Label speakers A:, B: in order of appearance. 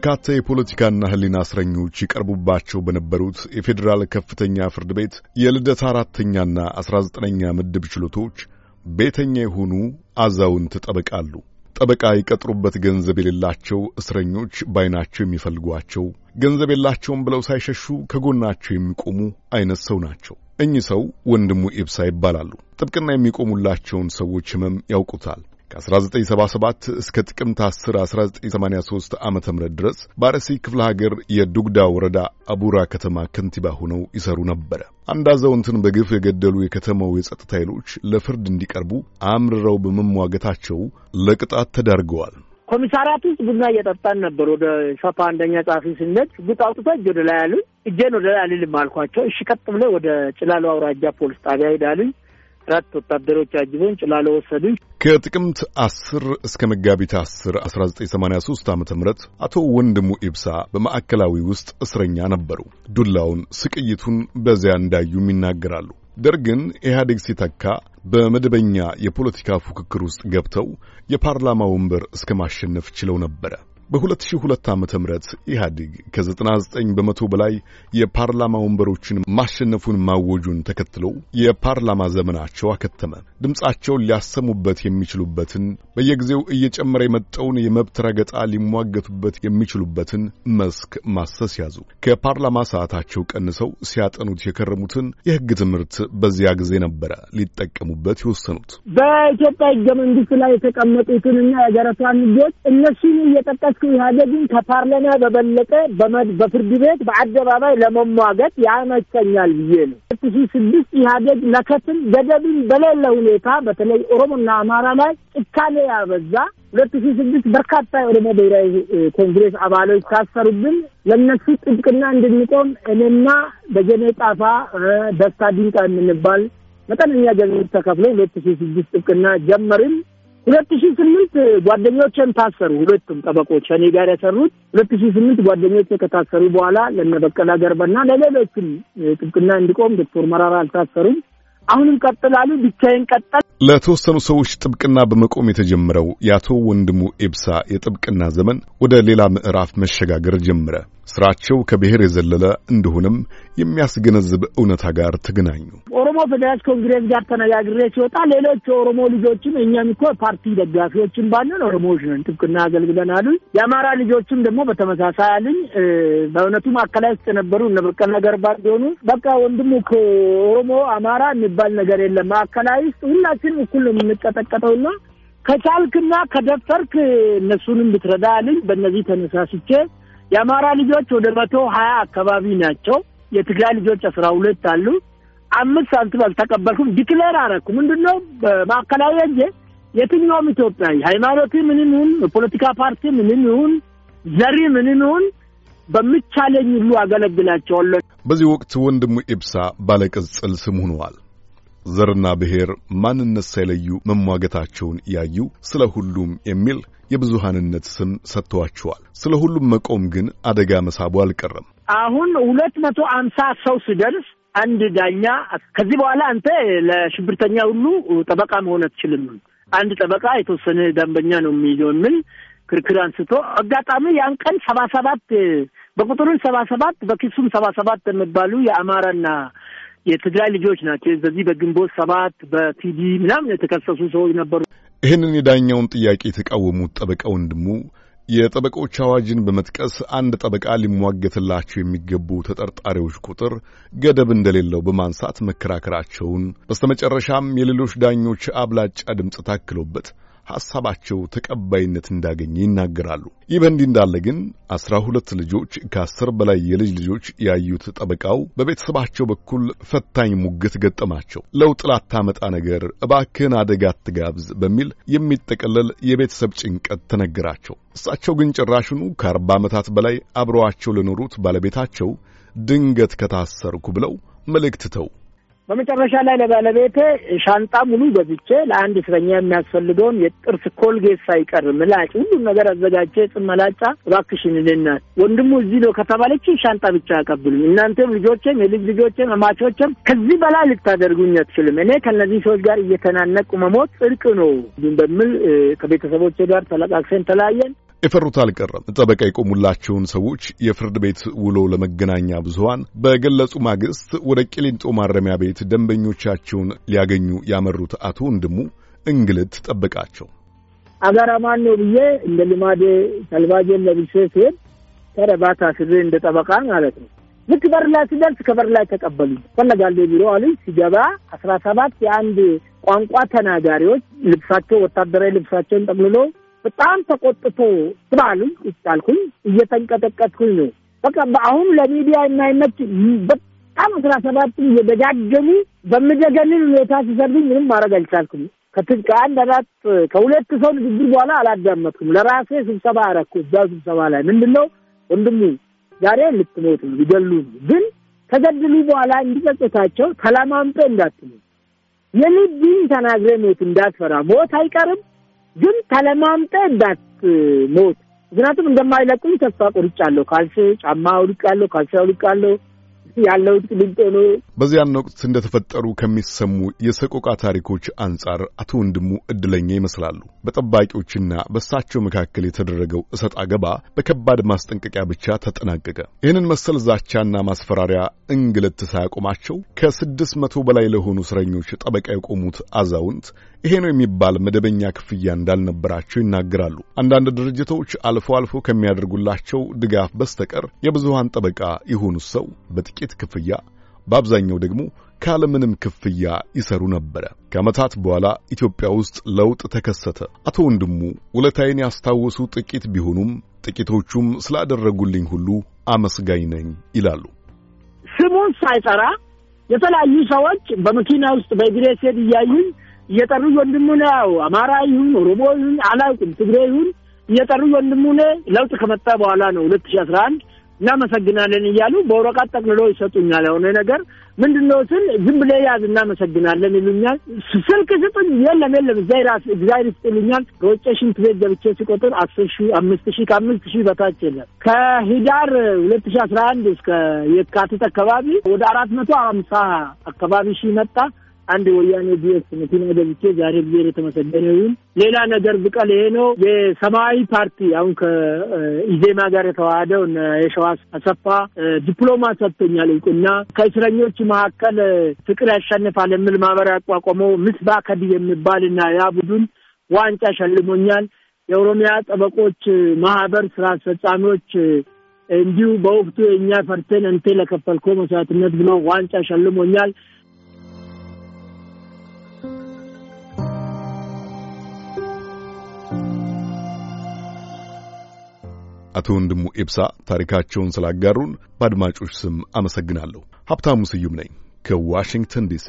A: በርካታ የፖለቲካና ሕሊና እስረኞች ይቀርቡባቸው በነበሩት የፌዴራል ከፍተኛ ፍርድ ቤት የልደታ አራተኛና አስራ ዘጠነኛ ምድብ ችሎቶች ቤተኛ የሆኑ አዛውንት ጠበቃ አሉ። ጠበቃ ይቀጥሩበት ገንዘብ የሌላቸው እስረኞች ባይናቸው የሚፈልጓቸው ገንዘብ የላቸውም ብለው ሳይሸሹ ከጎናቸው የሚቆሙ አይነት ሰው ናቸው። እኚህ ሰው ወንድሙ ኢብሳ ይባላሉ። ጥብቅና የሚቆሙላቸውን ሰዎች ሕመም ያውቁታል። ከ1977 እስከ ጥቅምት 10 1983 ዓ ም ድረስ በአርሲ ክፍለ ሀገር የዱግዳ ወረዳ አቡራ ከተማ ከንቲባ ሆነው ይሰሩ ነበረ። አንድ አዛውንትን በግፍ የገደሉ የከተማው የጸጥታ ኃይሎች ለፍርድ እንዲቀርቡ አምርረው በመሟገታቸው ለቅጣት ተዳርገዋል።
B: ኮሚሳሪያት ውስጥ ቡና እየጠጣን ነበር። ወደ ሸፓ አንደኛ ጸሐፊ ስንሄድ ሽጉጥ አውጥቶ እጅ ወደ ላይ አሉኝ። እጄን ወደ ላይ አልልም አልኳቸው። እሺ ቀጥ ብለው ወደ ጭላሎ አውራጃ ፖሊስ ጣቢያ ሄዳሉኝ። አራት ወታደሮች አጅበን ጭላሎ ወሰዱኝ።
A: ከጥቅምት 10 እስከ መጋቢት 10 1983 ዓ.ም አቶ ወንድሙ ኢብሳ በማዕከላዊ ውስጥ እስረኛ ነበሩ። ዱላውን፣ ስቅይቱን በዚያ እንዳዩም ይናገራሉ። ደርግን ኢህአዴግ ሲተካ በመደበኛ የፖለቲካ ፉክክር ውስጥ ገብተው የፓርላማ ወንበር እስከ ማሸነፍ ችለው ነበረ። በ2002 ዓ.ም ኢህአዴግ ከ99 በመቶ በላይ የፓርላማ ወንበሮችን ማሸነፉን ማወጁን ተከትለው የፓርላማ ዘመናቸው አከተመ። ድምፃቸውን ሊያሰሙበት የሚችሉበትን በየጊዜው እየጨመረ የመጣውን የመብት ረገጣ ሊሟገቱበት የሚችሉበትን መስክ ማሰስ ያዙ። ከፓርላማ ሰዓታቸው ቀንሰው ሲያጠኑት የከረሙትን የሕግ ትምህርት በዚያ ጊዜ ነበረ ሊጠቀሙበት የወሰኑት።
B: በኢትዮጵያ ሕገ መንግስት ላይ የተቀመጡትንና የሀገሪቷን ሕጎች እነሱን እየጠቀስ ኢህአዴግን ከፓርላማ በበለጠ በፍርድ ቤት በአደባባይ ለመሟገት ያመቸኛል ብዬ ነው። ሁለት ሺ ስድስት ኢህአዴግ ለከትም ገደብም በሌለ ሁኔታ በተለይ ኦሮሞና አማራ ላይ ጭካኔ ያበዛ ሁለት ሺ ስድስት በርካታ የኦሮሞ ብሔራዊ ኮንግሬስ አባሎች ታሰሩብን። ለእነሱ ጥብቅና እንድንቆም እኔና ደጀኔ ጣፋ፣ ደስታ ዲንቃ የምንባል መጠነኛ ገንዘብ ተከፍለው ሁለት ሺ ስድስት ጥብቅና ጀመርን። ሁለት ሺ ስምንት ጓደኞችን ታሰሩ። ሁለቱም ጠበቆች እኔ ጋር የሰሩት ሁለት ሺ ስምንት ጓደኞች ከታሰሩ በኋላ ለነ በቀለ ገርባና ለሌሎችም ጥብቅና እንዲቆም ዶክተር መራራ አልታሰሩም። አሁንም ቀጥላሉ። ብቻዬን ቀጠል።
A: ለተወሰኑ ሰዎች ጥብቅና በመቆም የተጀመረው የአቶ ወንድሙ ኢብሳ የጥብቅና ዘመን ወደ ሌላ ምዕራፍ መሸጋገር ጀመረ። ስራቸው ከብሔር የዘለለ እንደሆነም የሚያስገነዝብ እውነታ ጋር ተገናኙ።
B: ኦሮሞ ፌዴራሊስት ኮንግሬስ ጋር ተነጋግሬ ሲወጣ ሌሎች የኦሮሞ ልጆችም እኛም እኮ ፓርቲ ደጋፊዎችን ባለን ኦሮሞዎች ነን ጥብቅና አገልግለን አሉኝ። የአማራ ልጆችም ደግሞ በተመሳሳይ አሉኝ። በእውነቱ ማዕከላዊ ውስጥ የነበሩ እነ በቀለ ገርባ ቢሆኑ በቃ ወንድሙ ከኦሮሞ አማራ የሚባል ነገር የለም ማዕከላዊ ውስጥ ሁላችንም እኩል ነው የምንቀጠቀጠውና ከቻልክና ከደፈርክ እነሱንም ብትረዳ አሉኝ። በእነዚህ ተነሳስቼ የአማራ ልጆች ወደ መቶ ሀያ አካባቢ ናቸው። የትግራይ ልጆች አስራ ሁለት አሉ። አምስት ሳንቲም አልተቀበልኩም። declare አረኩ። ምንድን ነው በማዕከላዊ እጄ የትኛውም ኢትዮጵያዊ ሃይማኖት ምንም ይሁን የፖለቲካ ፓርቲ ምንም ይሁን ዘሩ ምንም ይሁን በሚቻለኝ ሁሉ አገለግላቸዋለሁ።
A: በዚህ ወቅት ወንድሙ ኢብሳ ባለቅጽል ስም ሆነዋል። ዘርና ብሔር ማንነት ሳይለዩ መሟገታቸውን ያዩ ስለ ሁሉም የሚል የብዙሃንነት ስም ሰጥተዋቸዋል። ስለ ሁሉም መቆም ግን አደጋ መሳቡ አልቀረም።
B: አሁን ሁለት መቶ አምሳ ሰው ሲደርስ አንድ ዳኛ ከዚህ በኋላ አንተ ለሽብርተኛ ሁሉ ጠበቃ መሆን አትችልም፣ አንድ ጠበቃ የተወሰነ ደንበኛ ነው የሚይዘው የሚል ክርክር አንስቶ አጋጣሚ ያን ቀን ሰባ ሰባት በቁጥሩ ሰባ ሰባት በኪሱም ሰባ ሰባት የሚባሉ የአማራና የትግራይ ልጆች ናቸው። በዚህ በግንቦት ሰባት በቲዲ ምናምን የተከሰሱ ሰዎች ነበሩ።
A: ይህንን የዳኛውን ጥያቄ የተቃወሙት ጠበቃ ወንድሙ የጠበቆች አዋጅን በመጥቀስ አንድ ጠበቃ ሊሟገትላቸው የሚገቡ ተጠርጣሪዎች ቁጥር ገደብ እንደሌለው በማንሳት መከራከራቸውን በስተመጨረሻም የሌሎች ዳኞች አብላጫ ድምፅ ታክሎበት ሐሳባቸው ተቀባይነት እንዳገኘ ይናገራሉ። ይህ በእንዲህ እንዳለ ግን አስራ ሁለት ልጆች ከአስር በላይ የልጅ ልጆች ያዩት ጠበቃው በቤተሰባቸው በኩል ፈታኝ ሙግት ገጠማቸው። ለውጥ ላታመጣ ነገር እባክህን አደጋ አትጋብዝ በሚል የሚጠቀለል የቤተሰብ ጭንቀት ተነገራቸው። እሳቸው ግን ጭራሹኑ ከአርባ ዓመታት በላይ አብረዋቸው ለኖሩት ባለቤታቸው ድንገት ከታሰርኩ ብለው መልእክት ተው
B: በመጨረሻ ላይ ለባለቤቴ ሻንጣ ሙሉ ገዝቼ ለአንድ እስረኛ የሚያስፈልገውን የጥርስ ኮልጌት ሳይቀር ምላጭ፣ ሁሉም ነገር ጽም መላጫ እባክሽን ልናት ወንድሙ እዚህ ነው ከተባለች ሻንጣ ብቻ ያቀብሉኝ። እናንተም ልጆቼም የልጅ ልጆቼም እማቾቼም ከዚህ በላይ ልታደርጉኝ አትችልም። እኔ ከእነዚህ ሰዎች ጋር እየተናነቁ መሞት ጽድቅ ነው በሚል ከቤተሰቦቼ ጋር ተለቃቅሰን ተለያየን።
A: የፈሩት አልቀረም። ጠበቃ የቆሙላቸውን ሰዎች የፍርድ ቤት ውሎ ለመገናኛ ብዙኃን በገለጹ ማግስት ወደ ቂሊንጦ ማረሚያ ቤት ደንበኞቻቸውን ሊያገኙ ያመሩት አቶ ወንድሙ እንግልት ጠበቃቸው።
B: አገር አማን ነው ብዬ እንደ ልማዴ ተልባጄን ለብሼ ሲሄድ ተረባት አስሬ እንደ ጠበቃ ማለት ነው። ልክ በር ላይ ሲደርስ ከበር ላይ ተቀበሉኝ። ፈለጋለሁ ቢሮ አሉኝ። ሲገባ አስራ ሰባት የአንድ ቋንቋ ተናጋሪዎች ልብሳቸው ወታደራዊ ልብሳቸውን ጠቅልሎ በጣም ተቆጥቶ ስባሉኝ ይቻልኩኝ እየተንቀጠቀጥኩኝ ነው። በቃ አሁን ለሚዲያ የማይመች በጣም አስራ ሰባትን እየደጋገሙ በምደገንን ሁኔታ ሲሰርብኝ ምንም ማድረግ አልቻልኩም። ከአንድ አራት ከሁለት ሰው ንግግር በኋላ አላዳመጥኩም። ለራሴ ስብሰባ አረኩ። እዛው ስብሰባ ላይ ምንድን ነው ወንድሙ ዛሬ ልትሞት ነው ሊገሉ ግን ከገድሉ በኋላ እንዲጸጽታቸው ተለማምጦ እንዳትሙ የልብን ተናግረ ሞት እንዳትፈራ ሞት አይቀርም ግን ተለማምጠ እንዳትሞት። ምክንያቱም እንደማይለቁኝ ተስፋ ቆርጫለሁ። ካልሲ ጫማ አውልቃለሁ፣ ካልሲ አውልቃለሁ ያለው ቅሊንጦ ነው።
A: በዚያን ወቅት እንደተፈጠሩ ከሚሰሙ የሰቆቃ ታሪኮች አንጻር አቶ ወንድሙ እድለኛ ይመስላሉ። በጠባቂዎችና በእሳቸው መካከል የተደረገው እሰጥ አገባ በከባድ ማስጠንቀቂያ ብቻ ተጠናቀቀ። ይህንን መሰል ዛቻና ማስፈራሪያ እንግልት ሳያቆማቸው ከስድስት መቶ በላይ ለሆኑ እስረኞች ጠበቃ የቆሙት አዛውንት ይሄ ነው የሚባል መደበኛ ክፍያ እንዳልነበራቸው ይናገራሉ። አንዳንድ ድርጅቶች አልፎ አልፎ ከሚያደርጉላቸው ድጋፍ በስተቀር የብዙሃን ጠበቃ የሆኑት ሰው በጥቂት ክፍያ በአብዛኛው ደግሞ ካለምንም ክፍያ ይሰሩ ነበረ። ከዓመታት በኋላ ኢትዮጵያ ውስጥ ለውጥ ተከሰተ። አቶ ወንድሙ ውለታዬን ያስታወሱ ጥቂት ቢሆኑም ጥቂቶቹም ስላደረጉልኝ ሁሉ አመስጋኝ ነኝ ይላሉ።
B: ስሙን ሳይጠራ የተለያዩ ሰዎች በመኪና ውስጥ በእግሬ ስሄድ እያዩኝ እየጠሩ ወንድሙ ነው አማራ ይሁን ኦሮሞ ይሁን አላውቅም፣ ትግሬ ይሁን እየጠሩ ወንድሙ ነው ለውጥ ከመጣ በኋላ ነው ሁለት ሺህ አስራ አንድ እናመሰግናለን እያሉ በወረቀት ጠቅልሎ ይሰጡኛል። የሆነ ነገር ምንድን ነው ስል ዝም ብለህ ያዝ እናመሰግናለን ይሉኛል። ስልክ ስጡኝ፣ የለም የለም እግዚአብሔር ይስጥ ይሉኛል። ከውጭ ሽንት ቤት ገብቼ ሲቆጥር አስር ሺህ አምስት ሺህ ከአምስት ሺህ በታች የለም። ከሂዳር ሁለት ሺህ አስራ አንድ እስከ የካቲት አካባቢ ወደ አራት መቶ ሀምሳ አካባቢ ሺህ መጣ። አንድ ወያኔ ቢኤስ መኪና ገብቼ ዛሬ ጊዜ የተመሰገነ ይሁን። ሌላ ነገር ብቀል ይሄ ነው። የሰማያዊ ፓርቲ አሁን ከኢዜማ ጋር የተዋሃደው የሸዋስ አሰፋ ዲፕሎማ ሰጥቶኛል እውቅና። ከእስረኞች መካከል ፍቅር ያሸንፋል የሚል ማህበር ያቋቋመው ምስባ ከዲ የሚባልና ያ ቡድን ዋንጫ ሸልሞኛል። የኦሮሚያ ጠበቆች ማህበር ስራ አስፈጻሚዎች እንዲሁ በወቅቱ የእኛ ፈርተን እንቴ ለከፈልኮ መስዋዕትነት ብሎ ዋንጫ ሸልሞኛል።
A: አቶ ወንድሙ ኤብሳ ታሪካቸውን ስላጋሩን በአድማጮች ስም አመሰግናለሁ። ሀብታሙ ስዩም ነኝ ከዋሽንግተን ዲሲ